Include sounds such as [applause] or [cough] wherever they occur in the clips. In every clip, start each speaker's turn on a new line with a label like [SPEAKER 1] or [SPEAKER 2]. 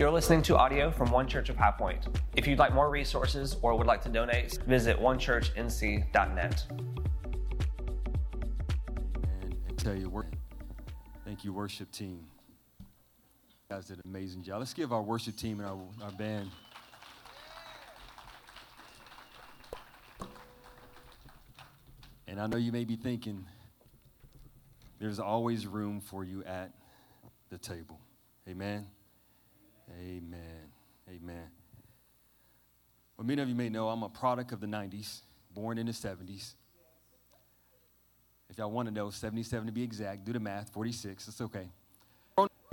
[SPEAKER 1] You're listening to audio from One Church of High Point. If you'd like more resources or would like to donate, visit onechurchnc.net.
[SPEAKER 2] And I tell you, thank you, worship team. You guys did an amazing job. Let's give our worship team and our, our band. And I know you may be thinking, there's always room for you at the table. Amen. Amen. Amen. Well, many of you may know I'm a product of the 90s, born in the 70s. If y'all want to know, 77 to be exact, do the math, 46, it's okay.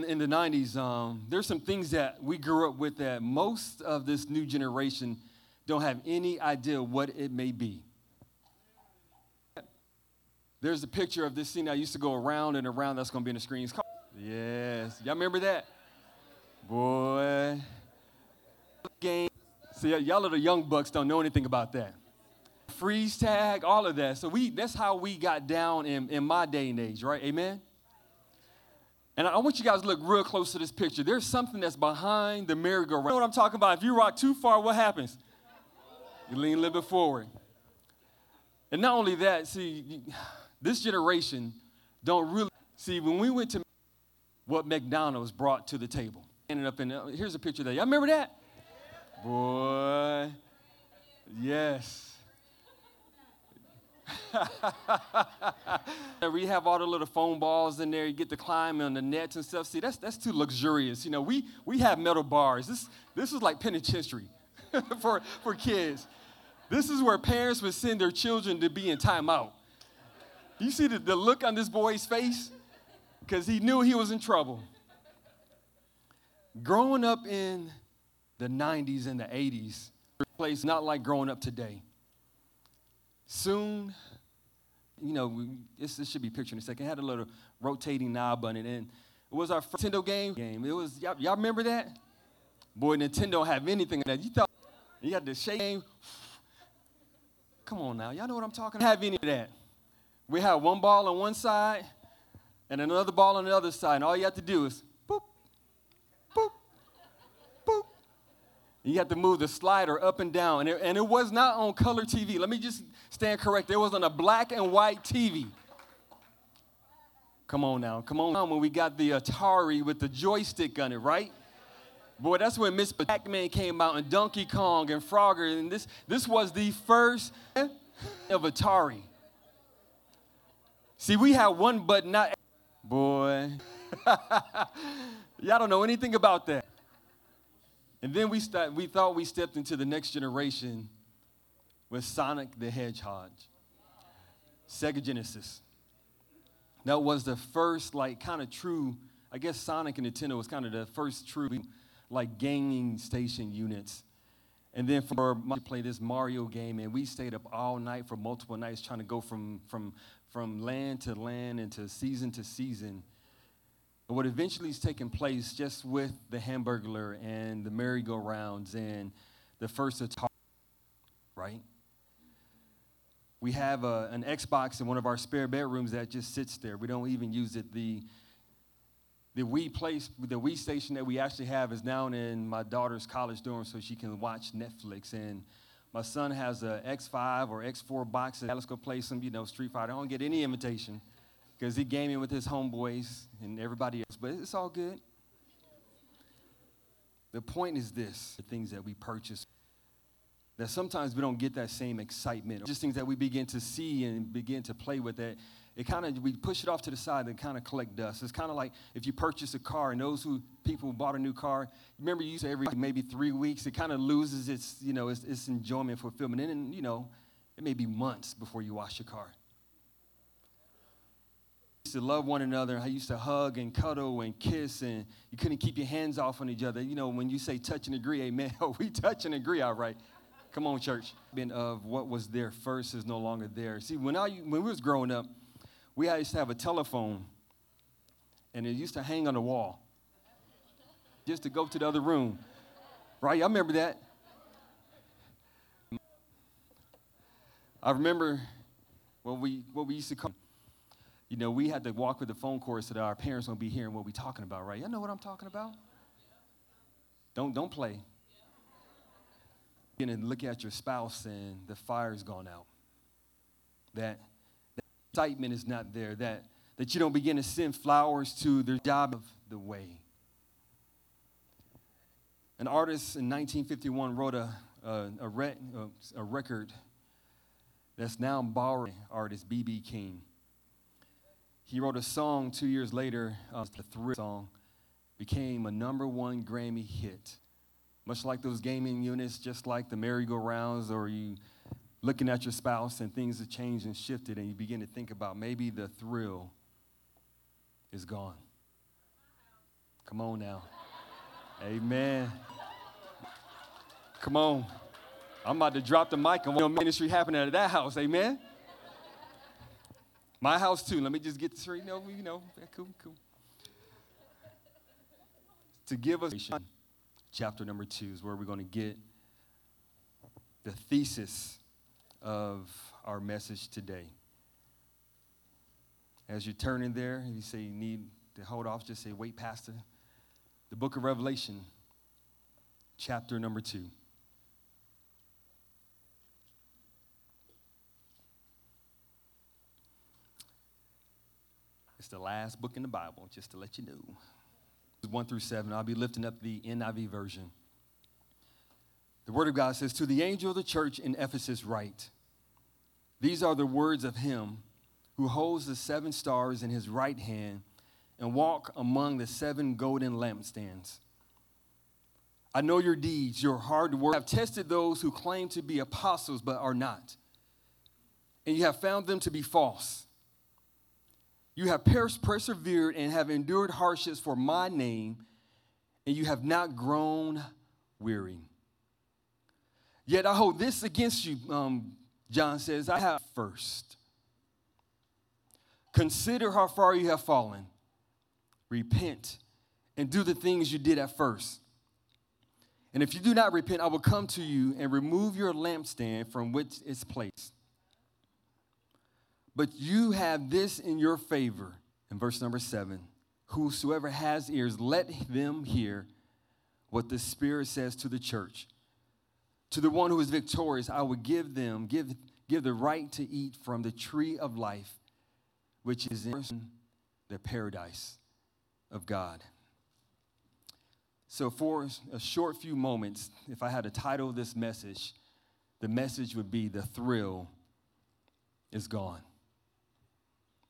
[SPEAKER 2] In the 90s, um, there's some things that we grew up with that most of this new generation don't have any idea what it may be. There's a picture of this scene I used to go around and around that's going to be in the screens. Yes. Y'all remember that? Boy. Game. See, y'all are the young bucks don't know anything about that. Freeze tag, all of that. So we that's how we got down in, in my day and age, right? Amen? And I want you guys to look real close to this picture. There's something that's behind the merry-go-round. You know what I'm talking about? If you rock too far, what happens? You lean a little bit forward. And not only that, see, [sighs] this generation don't really see when we went to what McDonald's brought to the table. Ended up in uh, here's a picture of that. Y'all remember that? Boy, yes. [laughs] we have all the little foam balls in there. You get to climb on the nets and stuff. See, that's that's too luxurious. You know, we we have metal bars. This this is like penitentiary [laughs] for for kids. This is where parents would send their children to be in timeout. You see the, the look on this boy's face? Because he knew he was in trouble. Growing up in the 90s and the 80s, place not like growing up today. Soon, you know, this, this should be pictured in a second. It had a little rotating knob on it, and it was our first Nintendo game. Game. It was y'all, y'all remember that? Boy, Nintendo have anything that. You thought you had the shake game. Come on now, y'all know what I'm talking about. Have any of that? We have one ball on one side and another ball on the other side, and all you have to do is you have to move the slider up and down, and it, and it was not on color TV. Let me just stand correct. It was on a black and white TV. Come on now, come on. When we got the Atari with the joystick on it, right? Boy, that's when Miss Pac-Man came out and Donkey Kong and Frogger, and this, this was the first of Atari. See, we had one button, not boy. [laughs] Y'all don't know anything about that. And then we we thought we stepped into the next generation with Sonic the Hedgehog, Sega Genesis. That was the first, like, kind of true. I guess Sonic and Nintendo was kind of the first true like gaming station units. And then for to play this Mario game, and we stayed up all night for multiple nights trying to go from, from, from land to land and to season to season. What eventually is taking place just with the Hamburglar and the merry-go-rounds and the first Atari, right? We have a, an Xbox in one of our spare bedrooms that just sits there. We don't even use it. The the Wii place, the Wii station that we actually have is down in my daughter's college dorm so she can watch Netflix. And my son has a X5 or X4 box. Let's go play some, you know, Street Fighter. I don't get any invitation because he gaming with his homeboys and everybody else. But it's all good. The point is this the things that we purchase, that sometimes we don't get that same excitement. Just things that we begin to see and begin to play with that it kind of we push it off to the side and kind of collect dust. It's kind of like if you purchase a car and those who people who bought a new car, remember you say every maybe three weeks, it kind of loses its you know its, its enjoyment fulfillment. And then you know it may be months before you wash your car. To love one another. I used to hug and cuddle and kiss, and you couldn't keep your hands off on each other. You know, when you say touch and agree, amen. [laughs] We touch and agree, all right. Come on, church. Of what was there first is no longer there. See, when I when we was growing up, we used to have a telephone, and it used to hang on the wall just to go to the other room. Right? I remember that. I remember what we what we used to come. You know, we had to walk with the phone cord so that our parents won't be hearing what we're talking about, right? Y'all know what I'm talking about? Don't, don't play. Begin to look at your spouse and the fire's gone out. That, that excitement is not there. That, that you don't begin to send flowers to the job of the way. An artist in 1951 wrote a, a, a, re, a, a record that's now borrowed artist B.B. King. He wrote a song two years later, uh, the Thrill song, became a number one Grammy hit. Much like those gaming units, just like the merry-go-rounds, or you looking at your spouse and things have changed and shifted, and you begin to think about maybe the thrill is gone. Come on now. Amen. Come on. I'm about to drop the mic on what ministry happening at that house. Amen. My house too. Let me just get straight. You know, you know, cool, cool. To give us chapter number two is where we're going to get the thesis of our message today. As you're turning there, you say you need to hold off, just say, wait, Pastor. The book of Revelation, chapter number two. It's the last book in the Bible, just to let you know. 1 through 7. I'll be lifting up the NIV version. The Word of God says, To the angel of the church in Ephesus, write, These are the words of him who holds the seven stars in his right hand and walk among the seven golden lampstands. I know your deeds, your hard work. I've tested those who claim to be apostles but are not, and you have found them to be false. You have persevered and have endured hardships for my name, and you have not grown weary. Yet I hold this against you, um, John says, I have first. Consider how far you have fallen. Repent and do the things you did at first. And if you do not repent, I will come to you and remove your lampstand from which it's placed. But you have this in your favor. In verse number seven, whosoever has ears, let them hear what the Spirit says to the church. To the one who is victorious, I will give them, give, give the right to eat from the tree of life, which is in the paradise of God. So, for a short few moments, if I had to title this message, the message would be The Thrill is Gone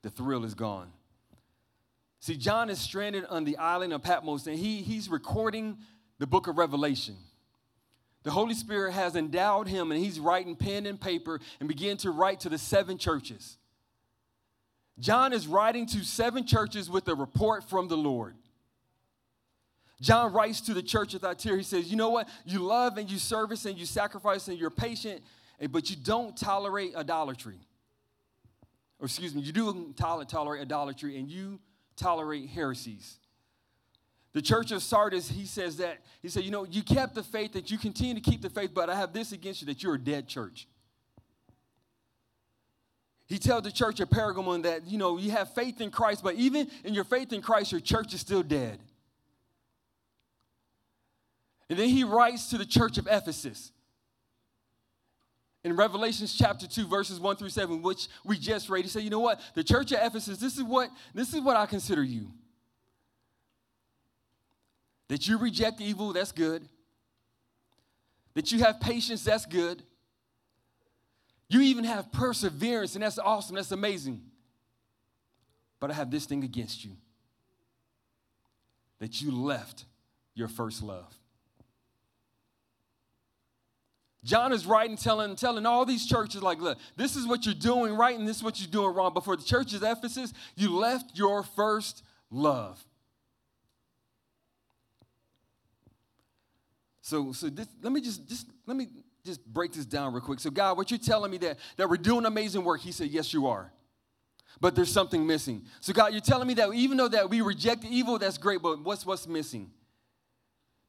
[SPEAKER 2] the thrill is gone. See, John is stranded on the island of Patmos and he, he's recording the book of Revelation. The Holy Spirit has endowed him and he's writing pen and paper and begin to write to the seven churches. John is writing to seven churches with a report from the Lord. John writes to the church of Thyatira. He says, You know what? You love and you service and you sacrifice and you're patient, eh, but you don't tolerate idolatry or excuse me, you do tolerate idolatry and you tolerate heresies. The church of Sardis, he says that, he said, you know, you kept the faith, that you continue to keep the faith, but I have this against you, that you're a dead church. He tells the church of Pergamon that, you know, you have faith in Christ, but even in your faith in Christ, your church is still dead. And then he writes to the church of Ephesus in Revelations chapter 2, verses 1 through 7, which we just read, he said, You know what? The church of Ephesus, this is what, this is what I consider you. That you reject evil, that's good. That you have patience, that's good. You even have perseverance, and that's awesome, that's amazing. But I have this thing against you that you left your first love. John is writing, telling, telling all these churches, like, look, this is what you're doing right and this is what you're doing wrong. But for the church Ephesus, you left your first love. So, so this, let me just, just let me just break this down real quick. So, God, what you're telling me that, that we're doing amazing work, He said, Yes, you are. But there's something missing. So, God, you're telling me that even though that we reject evil, that's great, but what's what's missing?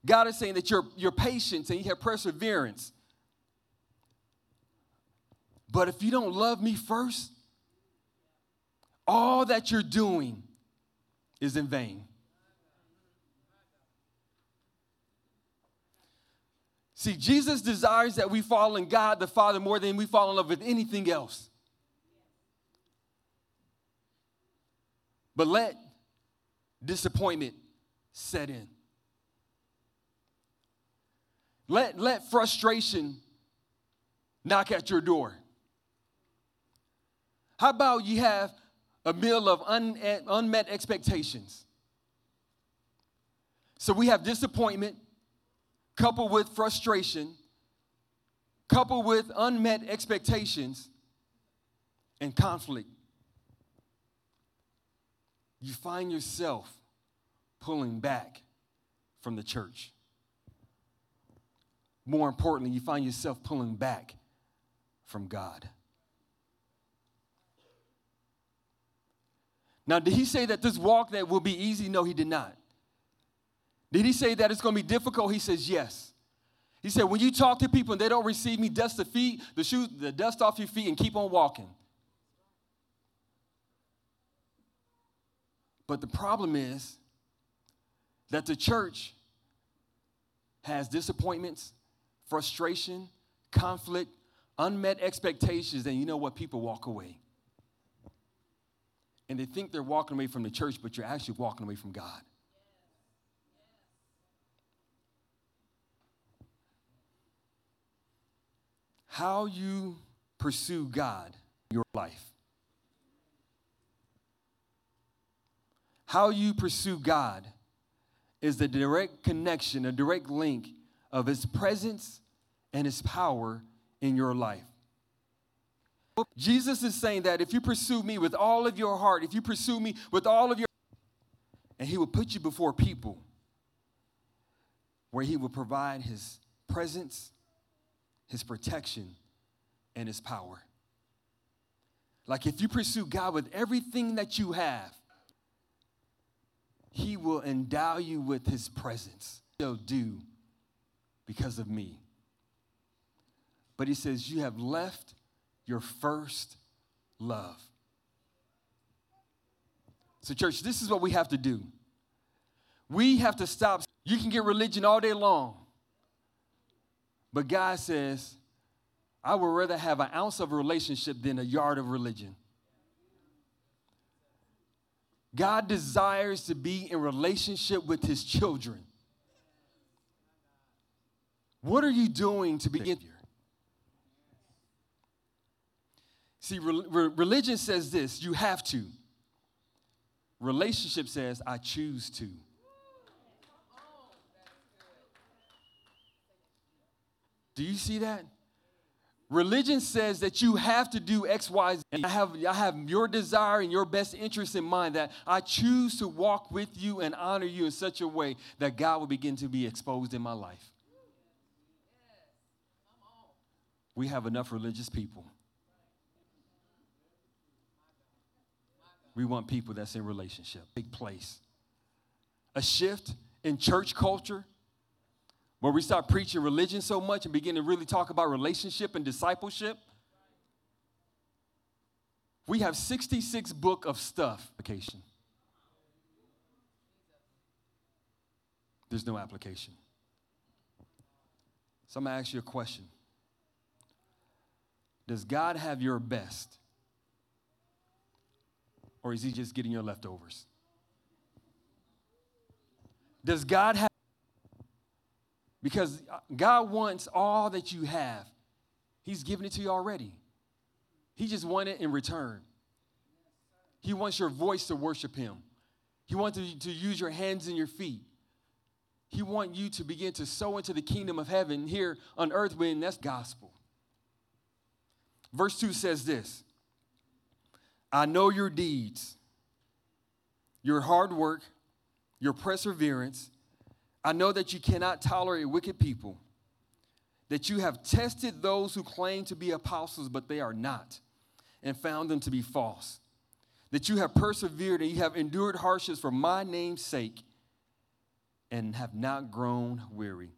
[SPEAKER 2] God is saying that your, your patience and you have perseverance but if you don't love me first, all that you're doing is in vain. See, Jesus desires that we fall in God the Father more than we fall in love with anything else. But let disappointment set in. Let, let frustration knock at your door. How about you have a meal of un, unmet expectations? So we have disappointment coupled with frustration, coupled with unmet expectations and conflict. You find yourself pulling back from the church. More importantly, you find yourself pulling back from God. Now, did he say that this walk that will be easy? No, he did not. Did he say that it's going to be difficult? He says yes. He said, when you talk to people and they don't receive me, dust the feet, the shoes, the dust off your feet, and keep on walking. But the problem is that the church has disappointments, frustration, conflict, unmet expectations, and you know what? People walk away. And they think they're walking away from the church, but you're actually walking away from God. How you pursue God in your life. How you pursue God is the direct connection, a direct link of His presence and His power in your life. Jesus is saying that if you pursue me with all of your heart, if you pursue me with all of your and he will put you before people where he will provide his presence, his protection, and his power. Like if you pursue God with everything that you have, he will endow you with his presence. He'll do because of me. But he says, You have left your first love. So, church, this is what we have to do. We have to stop. You can get religion all day long, but God says, I would rather have an ounce of relationship than a yard of religion. God desires to be in relationship with his children. What are you doing to begin here? See, re- re- religion says this you have to. Relationship says, I choose to. Do you see that? Religion says that you have to do X, Y, Z. I have, I have your desire and your best interest in mind that I choose to walk with you and honor you in such a way that God will begin to be exposed in my life. We have enough religious people. We want people that's in relationship. Big place. A shift in church culture where we start preaching religion so much and begin to really talk about relationship and discipleship. We have 66 book of stuff application. There's no application. So I'm gonna ask you a question. Does God have your best? Or is he just getting your leftovers? Does God have because God wants all that you have. He's given it to you already. He just wants it in return. He wants your voice to worship Him. He wants to, to use your hands and your feet. He wants you to begin to sow into the kingdom of heaven here on earth when that's gospel. Verse 2 says this I know your deeds, your hard work, your perseverance I know that you cannot tolerate wicked people, that you have tested those who claim to be apostles, but they are not, and found them to be false. That you have persevered and you have endured hardships for my name's sake, and have not grown weary.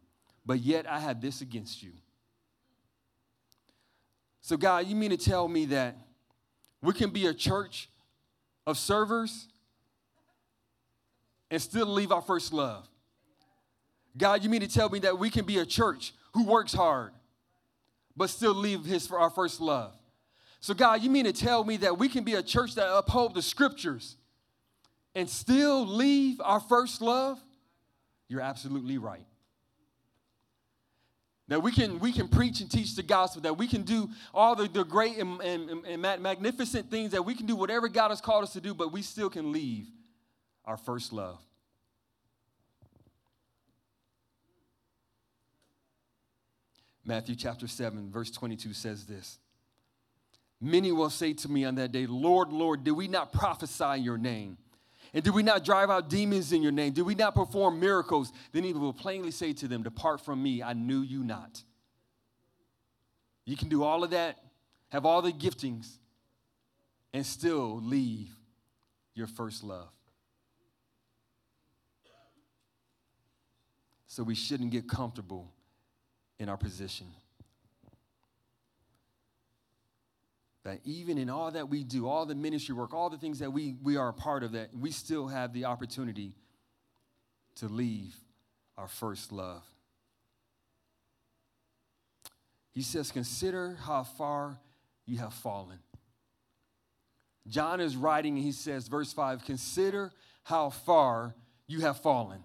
[SPEAKER 2] But yet I have this against you. So, God, you mean to tell me that we can be a church of servers and still leave our first love? God, you mean to tell me that we can be a church who works hard, but still leave his for our first love? So, God, you mean to tell me that we can be a church that uphold the scriptures and still leave our first love? You're absolutely right. That we can, we can preach and teach the gospel, that we can do all the, the great and, and, and magnificent things, that we can do whatever God has called us to do, but we still can leave our first love. Matthew chapter 7, verse 22 says this Many will say to me on that day, Lord, Lord, did we not prophesy your name? And did we not drive out demons in your name? Did we not perform miracles? Then he will plainly say to them, Depart from me, I knew you not. You can do all of that, have all the giftings, and still leave your first love. So we shouldn't get comfortable in our position. That even in all that we do, all the ministry work, all the things that we, we are a part of, that we still have the opportunity to leave our first love. He says, Consider how far you have fallen. John is writing and he says, verse 5 Consider how far you have fallen.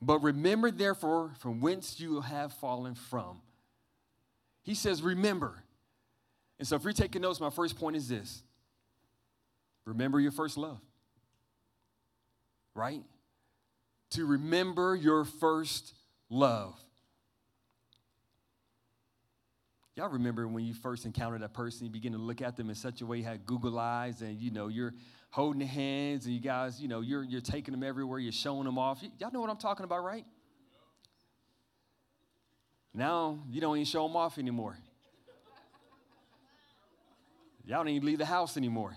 [SPEAKER 2] But remember, therefore, from whence you have fallen from. He says, Remember. And so, if you're taking notes, my first point is this remember your first love, right? To remember your first love. Y'all remember when you first encountered that person, you begin to look at them in such a way you had Google eyes, and you know, you're holding hands, and you guys, you know, you're, you're taking them everywhere, you're showing them off. y'all know what I'm talking about, right? Now, you don't even show them off anymore. Y'all don't even leave the house anymore.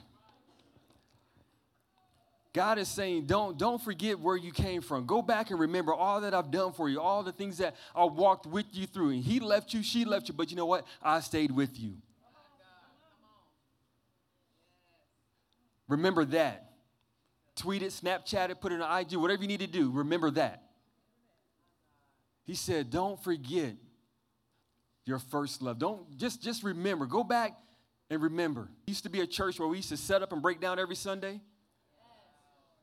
[SPEAKER 2] God is saying, don't, don't forget where you came from. Go back and remember all that I've done for you, all the things that I walked with you through. And he left you, she left you, but you know what? I stayed with you. Remember that. Tweet it, Snapchat it, put it on IG, whatever you need to do. Remember that. He said, don't forget your first love. Don't just, just remember. Go back and remember, used to be a church where we used to set up and break down every Sunday.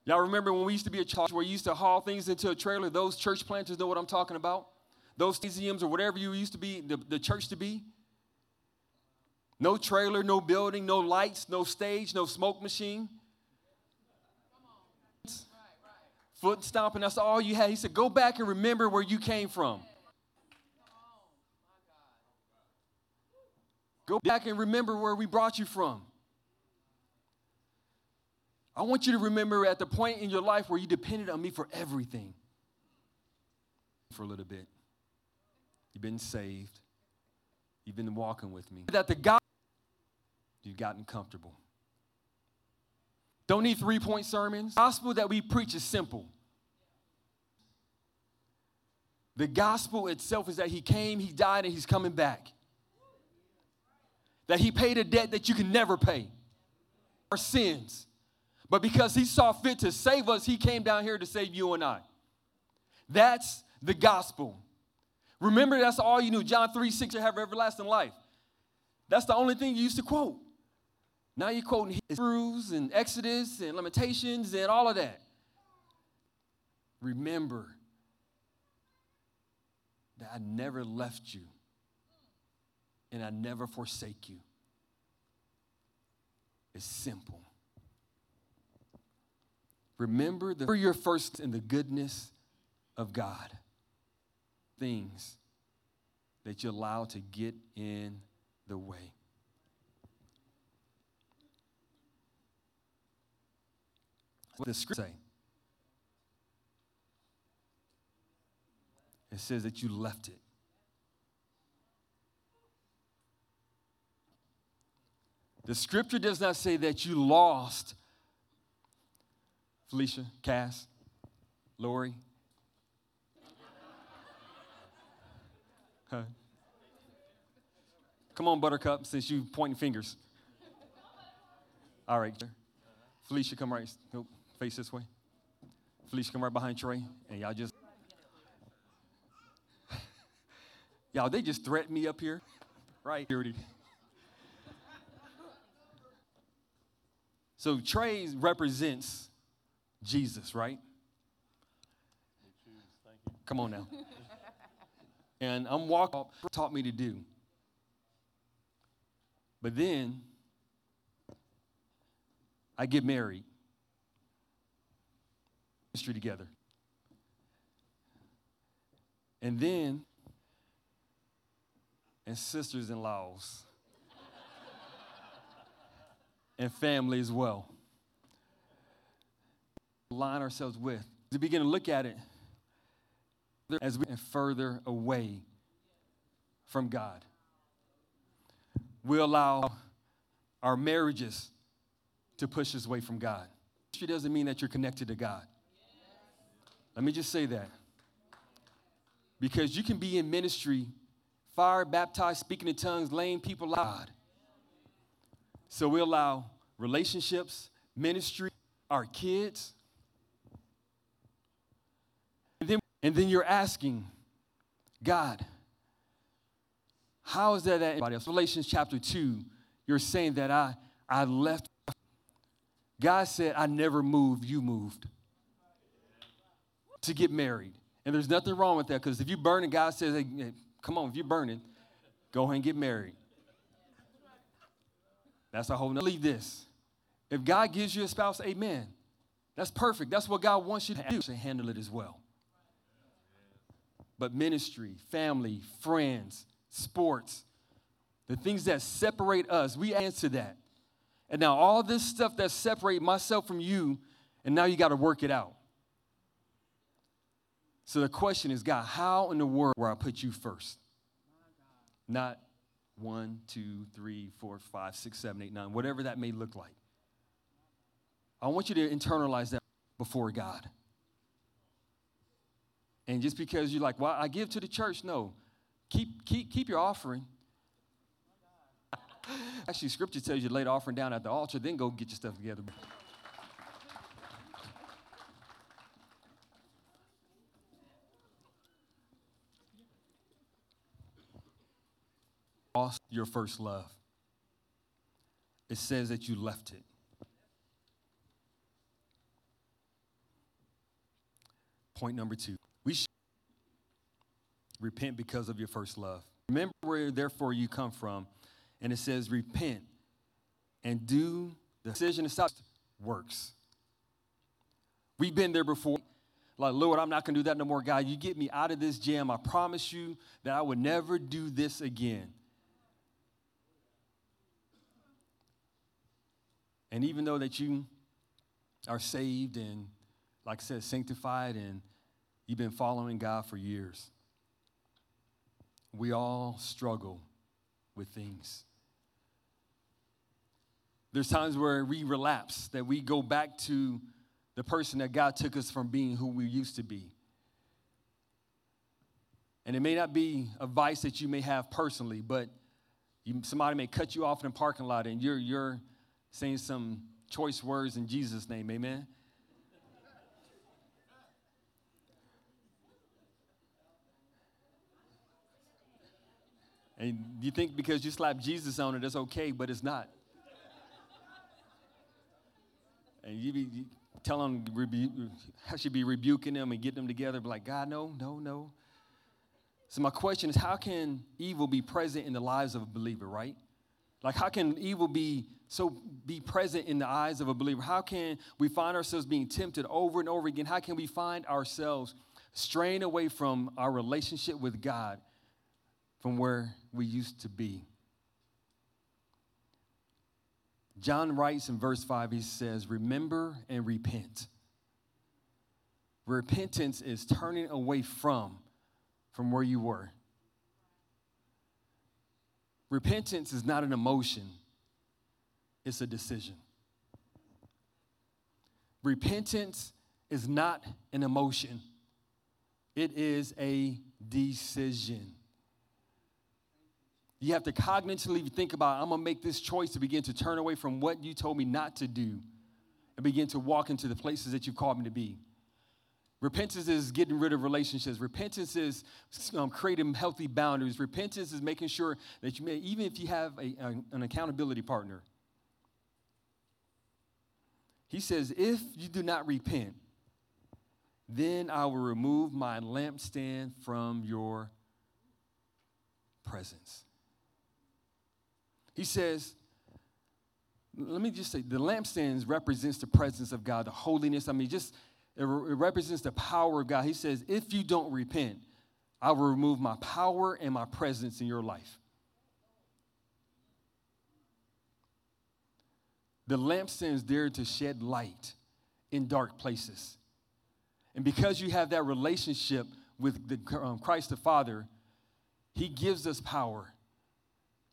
[SPEAKER 2] Y'all remember when we used to be a church where you used to haul things into a trailer? Those church planters know what I'm talking about. Those museums or whatever you used to be, the, the church to be. No trailer, no building, no lights, no stage, no smoke machine. Foot stomping, that's all you had. He said, Go back and remember where you came from. Go back and remember where we brought you from. I want you to remember at the point in your life where you depended on me for everything. For a little bit. You've been saved. You've been walking with me. That the God, you've gotten comfortable. Don't need three point sermons. The gospel that we preach is simple. The gospel itself is that he came, he died, and he's coming back that he paid a debt that you can never pay our sins. But because he saw fit to save us, he came down here to save you and I. That's the gospel. Remember, that's all you knew. John 3 6, you have everlasting life. That's the only thing you used to quote. Now you're quoting Hebrews and Exodus and Lamentations and all of that. Remember that I never left you and I never forsake you. It's simple. Remember the you're first in the goodness of God. Things that you allow to get in the way. What the scripture say? It says that you left it. The scripture does not say that you lost Felicia, Cass, Lori. Huh? Come on, Buttercup, since you pointing fingers. All right, Felicia, come right, go face this way. Felicia, come right behind Trey, and y'all just. [laughs] Y'all, they just threatened me up here, right? So Trey represents Jesus, right? Come on now. And I'm walking, taught me to do. But then I get married. History together. And then, and sisters in laws, and family as well. Line ourselves with. To begin to look at it as we get further away from God we allow our marriages to push us away from God. It doesn't mean that you're connected to God. Let me just say that. Because you can be in ministry, fire, baptized, speaking in tongues, laying people out. So we allow relationships, ministry, our kids. And then, and then you're asking, God, how is that anybody else? Galatians chapter 2, you're saying that I, I left. God said, I never moved, you moved to get married. And there's nothing wrong with that because if you burn and God says, hey, come on, if you're burning, go ahead and get married. That's a whole nother. Leave this. If God gives you a spouse, amen. That's perfect. That's what God wants you to do. To handle it as well. But ministry, family, friends, sports, the things that separate us, we answer that. And now all this stuff that separate myself from you, and now you got to work it out. So the question is, God, how in the world where I put you first? Not one, two, three, four, five, six, seven, eight, nine, whatever that may look like. I want you to internalize that before God. And just because you're like, well, I give to the church, no. Keep, keep, keep your offering. [laughs] Actually, scripture tells you to lay the offering down at the altar, then go get your stuff together. Lost your first love. It says that you left it. Point number two. We should repent because of your first love. Remember where, therefore, you come from. And it says, repent and do the decision to stop works. We've been there before. Like, Lord, I'm not going to do that no more, God. You get me out of this jam. I promise you that I would never do this again. And even though that you are saved and, like I said, sanctified and you've been following God for years, we all struggle with things. There's times where we relapse, that we go back to the person that God took us from being who we used to be. And it may not be a vice that you may have personally, but you, somebody may cut you off in a parking lot and you're, you're saying some choice words in Jesus' name, amen? And you think because you slap Jesus on it, it's okay, but it's not. and you be you tell them, I should be rebuking them and get them together, but like, God, no, no, no. So my question is, how can evil be present in the lives of a believer, right? Like, how can evil be so be present in the eyes of a believer? How can we find ourselves being tempted over and over again? How can we find ourselves straying away from our relationship with God from where we used to be. John writes in verse 5, he says, Remember and repent. Repentance is turning away from, from where you were. Repentance is not an emotion, it's a decision. Repentance is not an emotion, it is a decision. You have to cognitively think about, I'm to make this choice to begin to turn away from what you told me not to do and begin to walk into the places that you've called me to be. Repentance is getting rid of relationships. Repentance is um, creating healthy boundaries. Repentance is making sure that you may, even if you have a, an accountability partner, he says, if you do not repent, then I will remove my lampstand from your presence. He says, let me just say, the lampstands represents the presence of God, the holiness. I mean, just it, re- it represents the power of God. He says, if you don't repent, I will remove my power and my presence in your life. The lampstand is there to shed light in dark places. And because you have that relationship with the, um, Christ the Father, He gives us power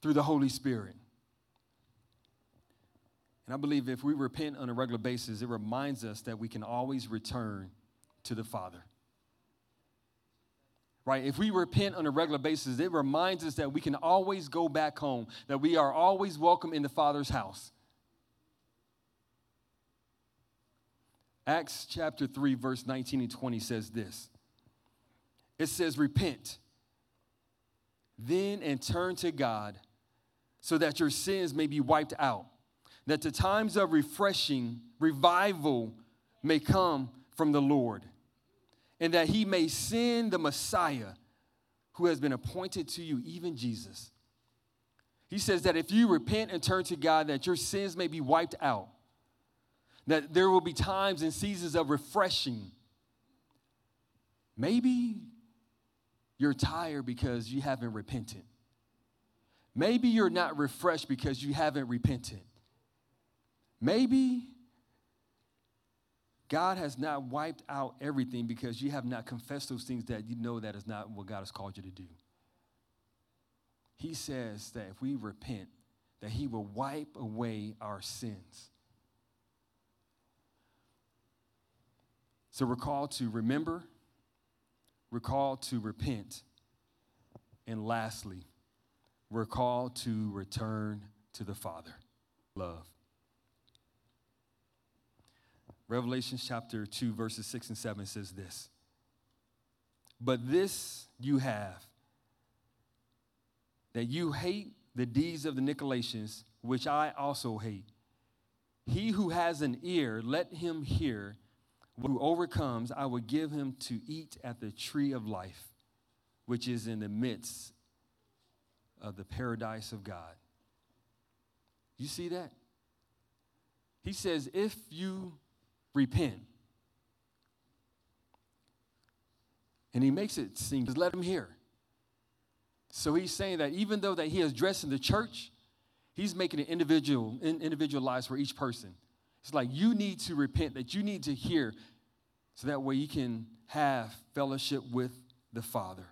[SPEAKER 2] through the Holy Spirit. And I believe if we repent on a regular basis, it reminds us that we can always return to the Father. Right? If we repent on a regular basis, it reminds us that we can always go back home, that we are always welcome in the Father's house. Acts chapter 3, verse 19 and 20 says this it says, Repent then and turn to God so that your sins may be wiped out, that the times of refreshing, revival may come from the Lord, and that he may send the Messiah who has been appointed to you, even Jesus. He says that if you repent and turn to God, that your sins may be wiped out that there will be times and seasons of refreshing. Maybe you're tired because you haven't repented. Maybe you're not refreshed because you haven't repented. Maybe God has not wiped out everything because you have not confessed those things that you know that is not what God has called you to do. He says that if we repent, that He will wipe away our sins. So we're called to remember, we're called to repent, and lastly, we're called to return to the Father. Love. Revelation chapter 2, verses 6 and 7 says this But this you have, that you hate the deeds of the Nicolaitans, which I also hate. He who has an ear, let him hear who overcomes, I will give him to eat at the tree of life, which is in the midst of the paradise of God. You see that? He says, if you repent, and he makes it seem, just let him hear. So he's saying that even though that he is dressed in the church, he's making it individual, individualized for each person. It's like you need to repent, that you need to hear, so that way you can have fellowship with the Father.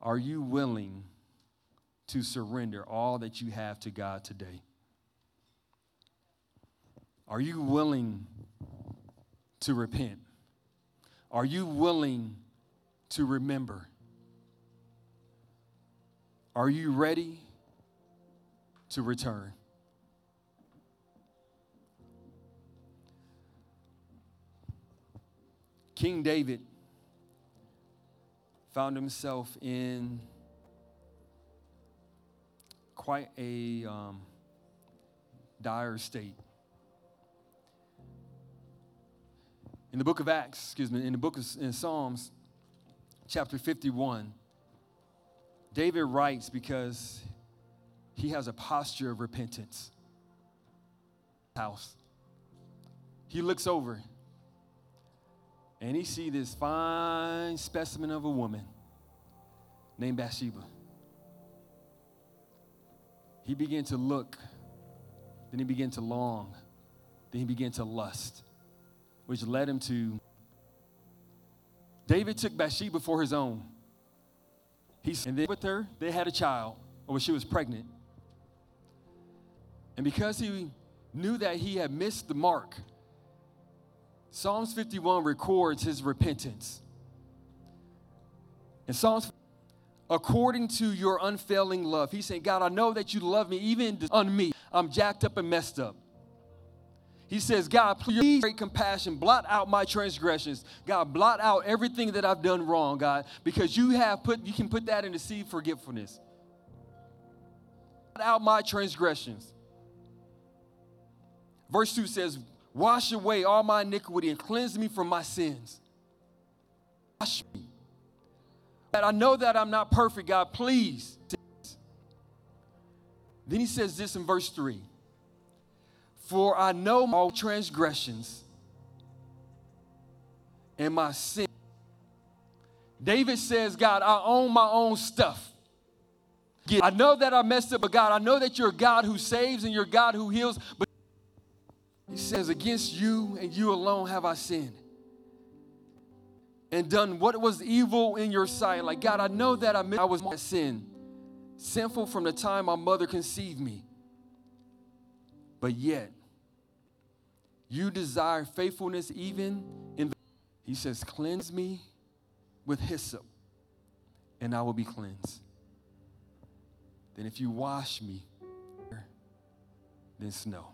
[SPEAKER 2] Are you willing to surrender all that you have to God today? Are you willing to repent? Are you willing to remember? Are you ready to return. King David found himself in quite a um, dire state. In the book of Acts, excuse me, in the book of in Psalms, chapter 51, David writes because he has a posture of repentance. House. He looks over and he see this fine specimen of a woman named Bathsheba. He began to look, then he began to long, then he began to lust, which led him to David took Bathsheba for his own. He and then with her, they had a child, or she was pregnant. And because he knew that he had missed the mark, Psalms 51 records his repentance. And Psalms, according to your unfailing love, he's saying, God, I know that you love me even on me. I'm jacked up and messed up. He says, God, please, great compassion, blot out my transgressions. God, blot out everything that I've done wrong, God, because you have put, you can put that in the forgetfulness. Blot out my transgressions. Verse 2 says, Wash away all my iniquity and cleanse me from my sins. Wash me. That I know that I'm not perfect, God, please. Then he says this in verse 3 For I know my transgressions and my sin. David says, God, I own my own stuff. I know that I messed up, but God, I know that you're God who saves and you're God who heals. But he says, Against you and you alone have I sinned and done what was evil in your sight. Like, God, I know that I, I was my sin sinful from the time my mother conceived me. But yet, you desire faithfulness even in the. He says, Cleanse me with hyssop, and I will be cleansed. Then, if you wash me, then snow.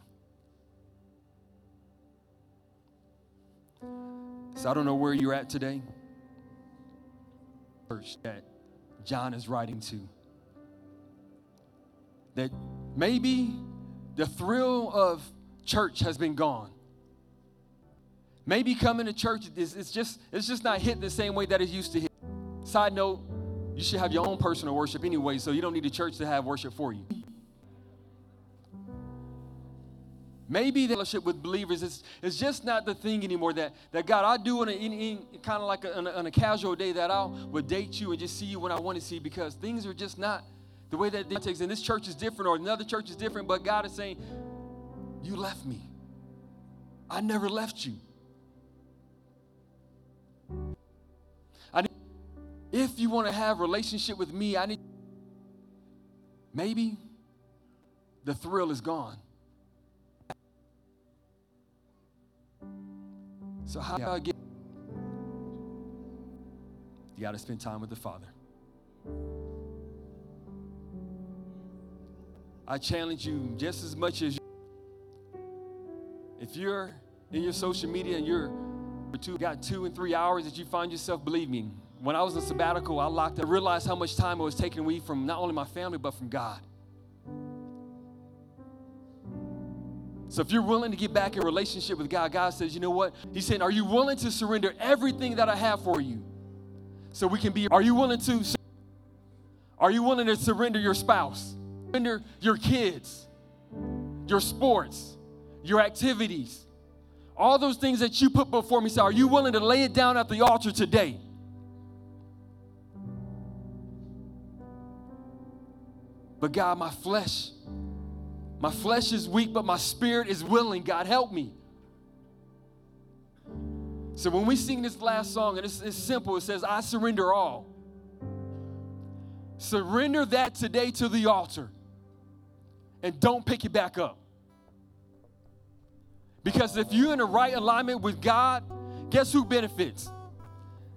[SPEAKER 2] So, I don't know where you're at today. Church that John is writing to that maybe the thrill of church has been gone. Maybe coming to church is it's just it's just not hitting the same way that it used to hit. Side note, you should have your own personal worship anyway, so you don't need the church to have worship for you. Maybe the fellowship with believers is, just not the thing anymore that, that God, I do on a, in, in kind of like a, on, a, on a casual day that I would date you and just see you when I want to see because things are just not the way that it takes, and this church is different or another church is different, but God is saying, You left me. I never left you. If you want to have relationship with me, I need maybe the thrill is gone. So how do I get you got to spend time with the Father. I challenge you just as much as you. If you're in your social media and you're two, got two and three hours that you find yourself, believe me, when I was in sabbatical, I locked up, I realized how much time I was taking away from not only my family, but from God. So if you're willing to get back in relationship with God, God says, you know what? He's saying, are you willing to surrender everything that I have for you? So we can be, are you willing to, are you willing to surrender your spouse? surrender your kids, your sports, your activities, all those things that you put before me. Say, are you willing to lay it down at the altar today? But God, my flesh, my flesh is weak, but my spirit is willing. God, help me. So when we sing this last song, and it's, it's simple, it says, I surrender all. Surrender that today to the altar and don't pick it back up. Because if you're in the right alignment with God, guess who benefits?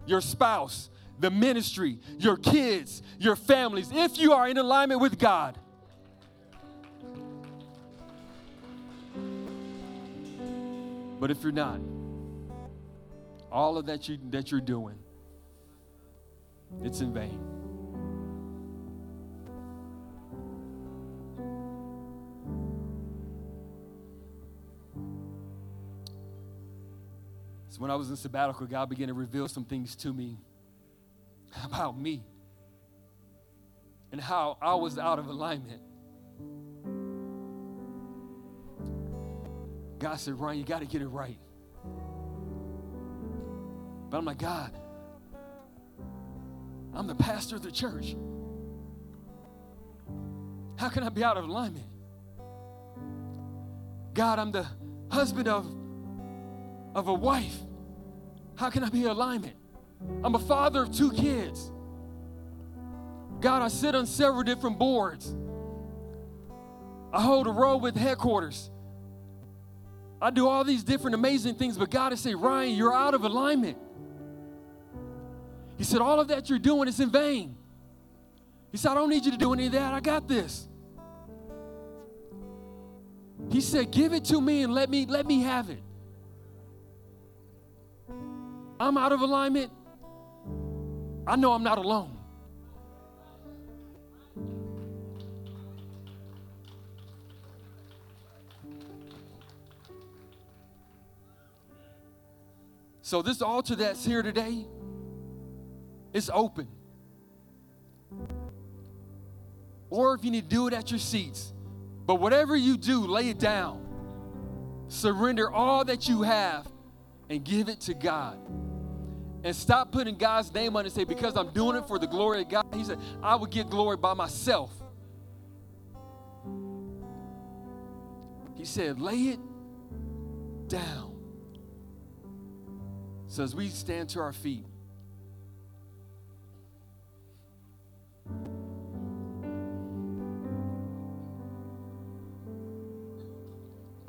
[SPEAKER 2] Your spouse, the ministry, your kids, your families, if you are in alignment with God. But if you're not, all of that you that you're doing, it's in vain. So when I was in sabbatical, God began to reveal some things to me about me and how I was out of alignment. God said, Ryan, you got to get it right. But I'm like, God, I'm the pastor of the church. How can I be out of alignment? God, I'm the husband of of a wife. How can I be in alignment? I'm a father of two kids. God, I sit on several different boards. I hold a role with headquarters. I do all these different amazing things, but God is saying, Ryan, you're out of alignment. He said, All of that you're doing is in vain. He said, I don't need you to do any of that. I got this. He said, Give it to me and let me let me have it. I'm out of alignment. I know I'm not alone. So, this altar that's here today, it's open. Or if you need to do it at your seats. But whatever you do, lay it down. Surrender all that you have and give it to God. And stop putting God's name on it and say, because I'm doing it for the glory of God. He said, I will get glory by myself. He said, lay it down. So as we stand to our feet,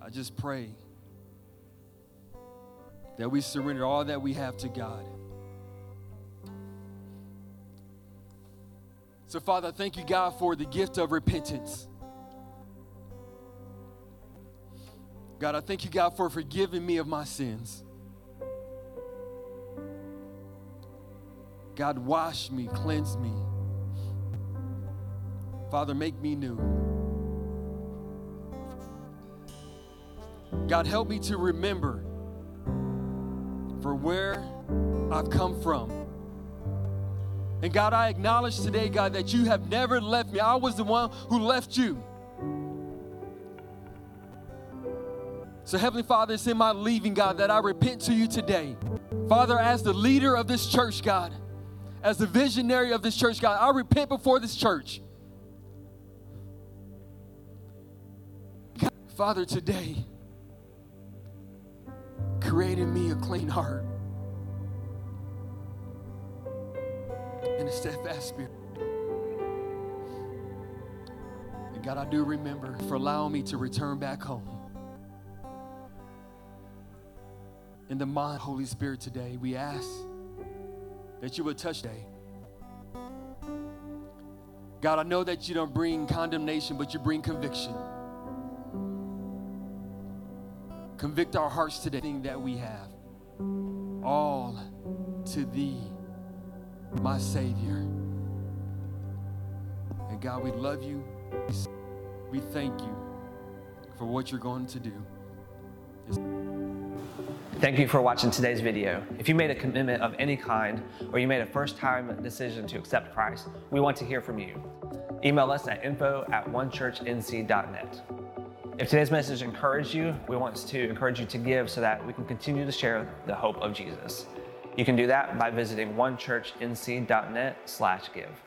[SPEAKER 2] I just pray that we surrender all that we have to God. So, Father, thank you, God, for the gift of repentance. God, I thank you, God, for forgiving me of my sins. God, wash me, cleanse me. Father, make me new. God, help me to remember for where I've come from. And God, I acknowledge today, God, that you have never left me. I was the one who left you. So, Heavenly Father, it's in my leaving, God, that I repent to you today. Father, as the leader of this church, God, as the visionary of this church, God, I repent before this church. God, Father, today, create in me a clean heart and a steadfast spirit. And God, I do remember for allowing me to return back home. In the mind, Holy Spirit, today, we ask that you would touch day. God, I know that you don't bring condemnation, but you bring conviction. Convict our hearts today, that we have. All to thee, my Savior. And God, we love you. We thank you for what you're going to do.
[SPEAKER 1] Thank you for watching today's video. If you made a commitment of any kind or you made a first time decision to accept Christ, we want to hear from you. Email us at info at onechurchnc.net. If today's message encouraged you, we want to encourage you to give so that we can continue to share the hope of Jesus. You can do that by visiting onechurchnc.net slash give.